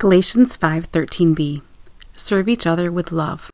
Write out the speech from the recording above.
Galatians 5:13b Serve each other with love.